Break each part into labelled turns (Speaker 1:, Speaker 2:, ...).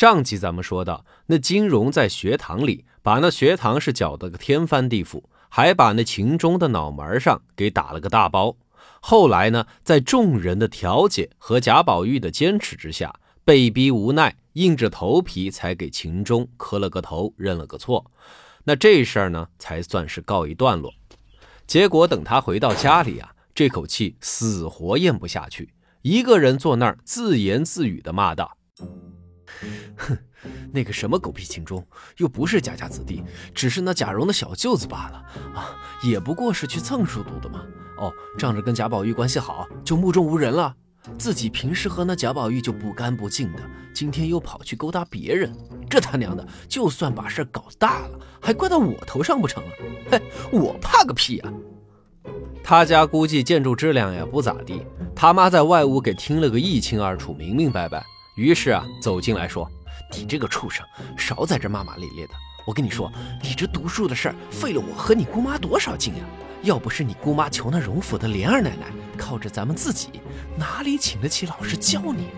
Speaker 1: 上集咱们说到，那金荣在学堂里把那学堂是搅得个天翻地覆，还把那秦钟的脑门上给打了个大包。后来呢，在众人的调解和贾宝玉的坚持之下，被逼无奈，硬着头皮才给秦钟磕了个头，认了个错。那这事儿呢，才算是告一段落。结果等他回到家里啊，这口气死活咽不下去，一个人坐那儿自言自语的骂道。
Speaker 2: 哼，那个什么狗屁秦钟，又不是贾家子弟，只是那贾蓉的小舅子罢了啊！也不过是去蹭书读的嘛。哦，仗着跟贾宝玉关系好，就目中无人了。自己平时和那贾宝玉就不干不净的，今天又跑去勾搭别人，这他娘的，就算把事搞大了，还怪到我头上不成啊？嘿，我怕个屁啊！
Speaker 1: 他家估计建筑质量也不咋地，他妈在外屋给听了个一清二楚，明明白白。于是啊，走进来说：“
Speaker 2: 你这个畜生，少在这骂骂咧咧的。我跟你说，你这读书的事儿费了我和你姑妈多少劲呀！要不是你姑妈求那荣府的莲儿奶奶，靠着咱们自己，哪里请得起老师教你？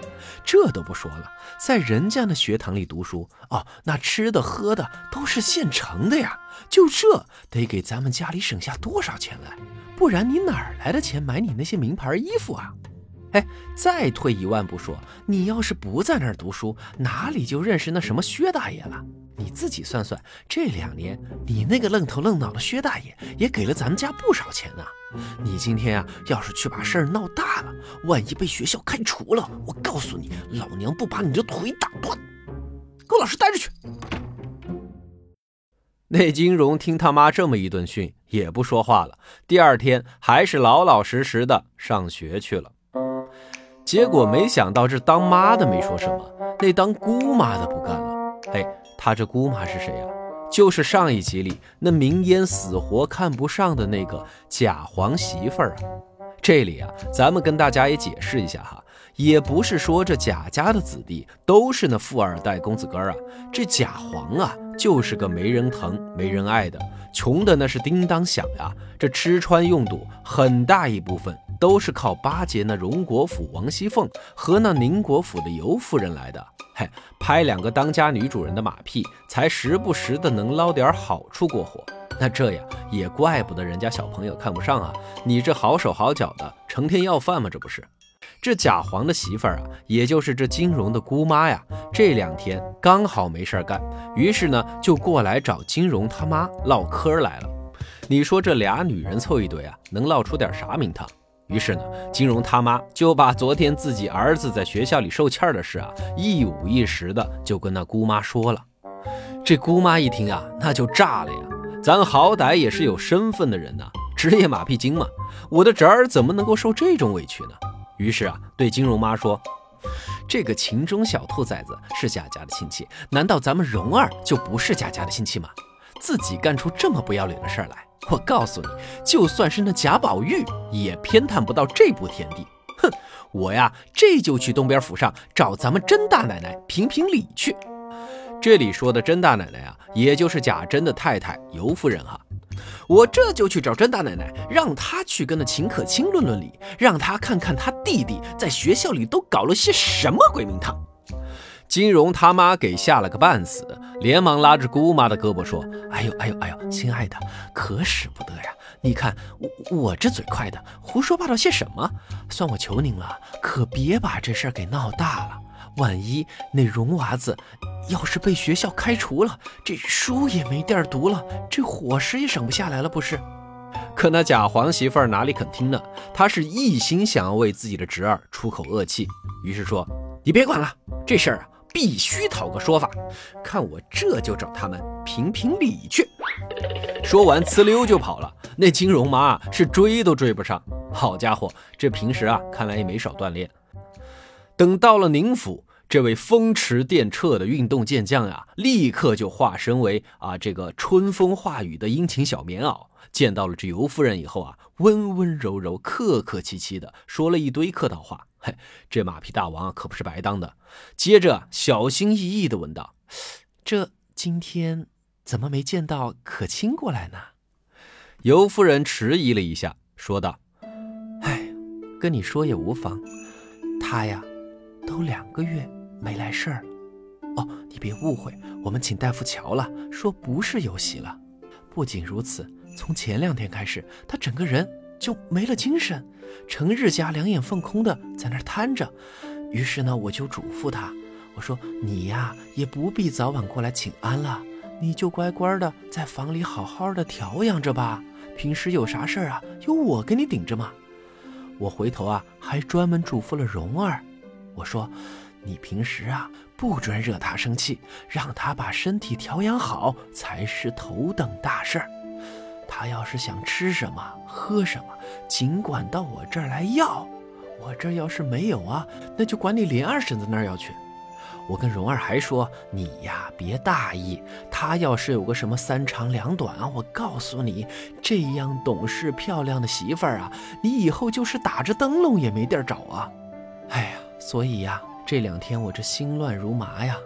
Speaker 2: 这都不说了，在人家那学堂里读书哦，那吃的喝的都是现成的呀。就这得给咱们家里省下多少钱来？不然你哪儿来的钱买你那些名牌衣服啊？”哎，再退一万步说，你要是不在那儿读书，哪里就认识那什么薛大爷了？你自己算算，这两年你那个愣头愣脑的薛大爷也给了咱们家不少钱呢。你今天啊，要是去把事儿闹大了，万一被学校开除了，我告诉你，老娘不把你的腿打断！给我老实待着去。
Speaker 1: 那金荣听他妈这么一顿训，也不说话了。第二天还是老老实实的上学去了。结果没想到，这当妈的没说什么，那当姑妈的不干了。哎，他这姑妈是谁呀？就是上一集里那明烟死活看不上的那个贾皇媳妇儿啊。这里啊，咱们跟大家也解释一下哈，也不是说这贾家的子弟都是那富二代公子哥儿啊，这贾皇啊就是个没人疼、没人爱的，穷的那是叮当响呀。这吃穿用度很大一部分。都是靠巴结那荣国府王熙凤和那宁国府的尤夫人来的，嘿，拍两个当家女主人的马屁，才时不时的能捞点好处过活。那这样也怪不得人家小朋友看不上啊！你这好手好脚的，成天要饭吗？这不是？这贾皇的媳妇儿啊，也就是这金荣的姑妈呀，这两天刚好没事儿干，于是呢就过来找金荣他妈唠嗑来了。你说这俩女人凑一堆啊，能唠出点啥名堂？于是呢，金荣他妈就把昨天自己儿子在学校里受气儿的事啊，一五一十的就跟那姑妈说了。这姑妈一听啊，那就炸了呀！咱好歹也是有身份的人呐，职业马屁精嘛，我的侄儿怎么能够受这种委屈呢？于是啊，对金荣妈说：“这个秦钟小兔崽子是贾家的亲戚，难道咱们荣儿就不是贾家的亲戚吗？自己干出这么不要脸的事儿来！”我告诉你，就算是那贾宝玉，也偏袒不到这步田地。哼，我呀，这就去东边府上找咱们甄大奶奶评评理去。这里说的甄大奶奶啊，也就是贾珍的太太尤夫人哈。我这就去找甄大奶奶，让她去跟那秦可卿论论理，让她看看她弟弟在学校里都搞了些什么鬼名堂。金荣他妈给吓了个半死，连忙拉着姑妈的胳膊说：“
Speaker 2: 哎呦哎呦哎呦，亲爱的，可使不得呀！你看我我这嘴快的，胡说八道些什么？算我求您了，可别把这事儿给闹大了。万一那荣娃子要是被学校开除了，这书也没地儿读了，这伙食也省不下来了，不是？
Speaker 1: 可那贾皇媳妇儿哪里肯听呢？她是一心想要为自己的侄儿出口恶气，于是说：“你别管了，这事儿啊。”必须讨个说法，看我这就找他们评评理去。说完，呲溜就跑了。那金融妈是追都追不上。好家伙，这平时啊，看来也没少锻炼。等到了宁府，这位风驰电掣的运动健将呀，立刻就化身为啊这个春风化雨的殷勤小棉袄。见到了这尤夫人以后啊，温温柔柔、客客气气的说了一堆客套话。嘿，这马屁大王可不是白当的。接着小心翼翼地问道：“
Speaker 2: 这今天怎么没见到可卿过来呢？”
Speaker 1: 尤夫人迟疑了一下，说道：“
Speaker 2: 哎，跟你说也无妨。他呀，都两个月没来事儿。”哦，你别误会，我们请大夫瞧了，说不是有喜了。不仅如此，从前两天开始，他整个人就没了精神，成日家两眼放空的在那儿瘫着。于是呢，我就嘱咐他，我说你呀也不必早晚过来请安了，你就乖乖的在房里好好的调养着吧。平时有啥事儿啊，有我给你顶着嘛。我回头啊还专门嘱咐了蓉儿，我说你平时啊不准惹他生气，让他把身体调养好才是头等大事儿。他要是想吃什么喝什么，尽管到我这儿来要。我这儿要是没有啊，那就管你连二婶子那儿要去。我跟蓉儿还说，你呀别大意，他要是有个什么三长两短啊，我告诉你，这样懂事漂亮的媳妇儿啊，你以后就是打着灯笼也没地儿找啊。哎呀，所以呀，这两天我这心乱如麻呀。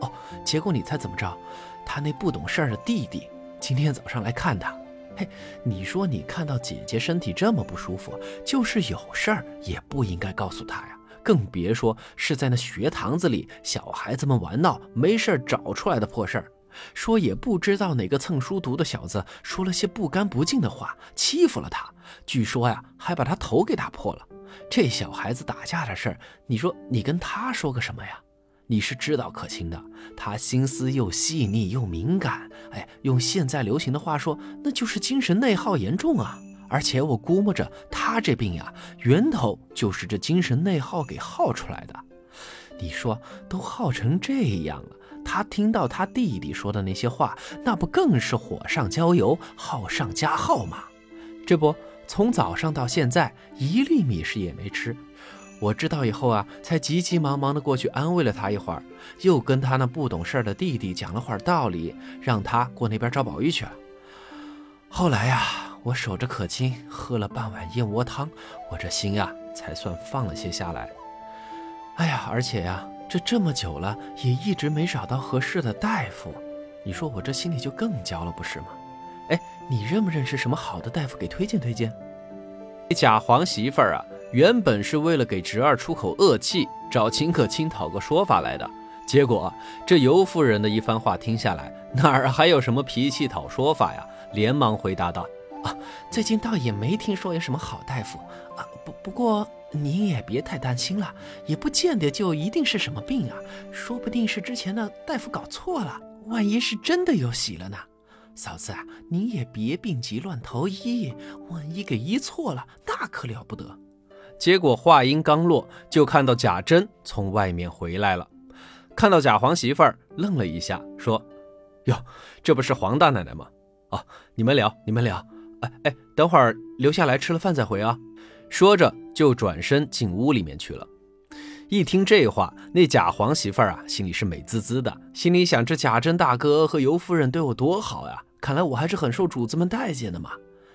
Speaker 2: 哦，结果你猜怎么着？他那不懂事儿的弟弟今天早上来看他。嘿，你说你看到姐姐身体这么不舒服，就是有事儿也不应该告诉他呀。更别说是在那学堂子里小孩子们玩闹没事找出来的破事儿，说也不知道哪个蹭书读的小子说了些不干不净的话，欺负了他，据说呀还把他头给打破了。这小孩子打架的事儿，你说你跟他说个什么呀？你是知道可亲的，他心思又细腻又敏感，哎，用现在流行的话说，那就是精神内耗严重啊。而且我估摸着他这病呀，源头就是这精神内耗给耗出来的。你说都耗成这样了，他听到他弟弟说的那些话，那不更是火上浇油，耗上加耗吗？这不，从早上到现在一粒米食也没吃。我知道以后啊，才急急忙忙的过去安慰了他一会儿，又跟他那不懂事的弟弟讲了会儿道理，让他过那边找宝玉去了。后来呀。我守着可亲，喝了半碗燕窝汤，我这心呀才算放了些下来。哎呀，而且呀，这这么久了，也一直没找到合适的大夫，你说我这心里就更焦了，不是吗？哎，你认不认识什么好的大夫，给推荐推荐？
Speaker 1: 贾皇媳妇儿啊，原本是为了给侄儿出口恶气，找秦可卿讨个说法来的。结果这尤夫人的一番话听下来，哪儿还有什么脾气讨说法呀？连忙回答道。
Speaker 2: 啊，最近倒也没听说有什么好大夫啊。不不过您也别太担心了，也不见得就一定是什么病啊，说不定是之前的大夫搞错了。万一是真的有喜了呢？嫂子啊，您也别病急乱投医，万一给医错了，那可了不得。
Speaker 1: 结果话音刚落，就看到贾珍从外面回来了，看到贾皇媳妇儿，愣了一下，说：“哟，这不是黄大奶奶吗？啊，你们聊，你们聊。”哎哎，等会儿留下来吃了饭再回啊！说着就转身进屋里面去了。一听这话，那贾皇媳妇儿啊，心里是美滋滋的，心里想：这贾珍大哥和尤夫人对我多好呀！看来我还是很受主子们待见的嘛。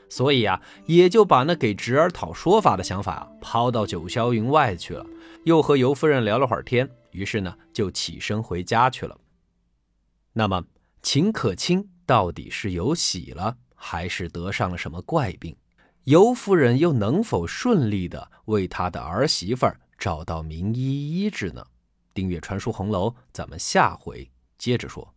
Speaker 1: 所以啊，也就把那给侄儿讨说法的想法啊抛到九霄云外去了。又和尤夫人聊了会儿天，于是呢就起身回家去了。那么秦可卿到底是有喜了？还是得上了什么怪病？尤夫人又能否顺利的为她的儿媳妇儿找到名医医治呢？订阅传书红楼，咱们下回接着说。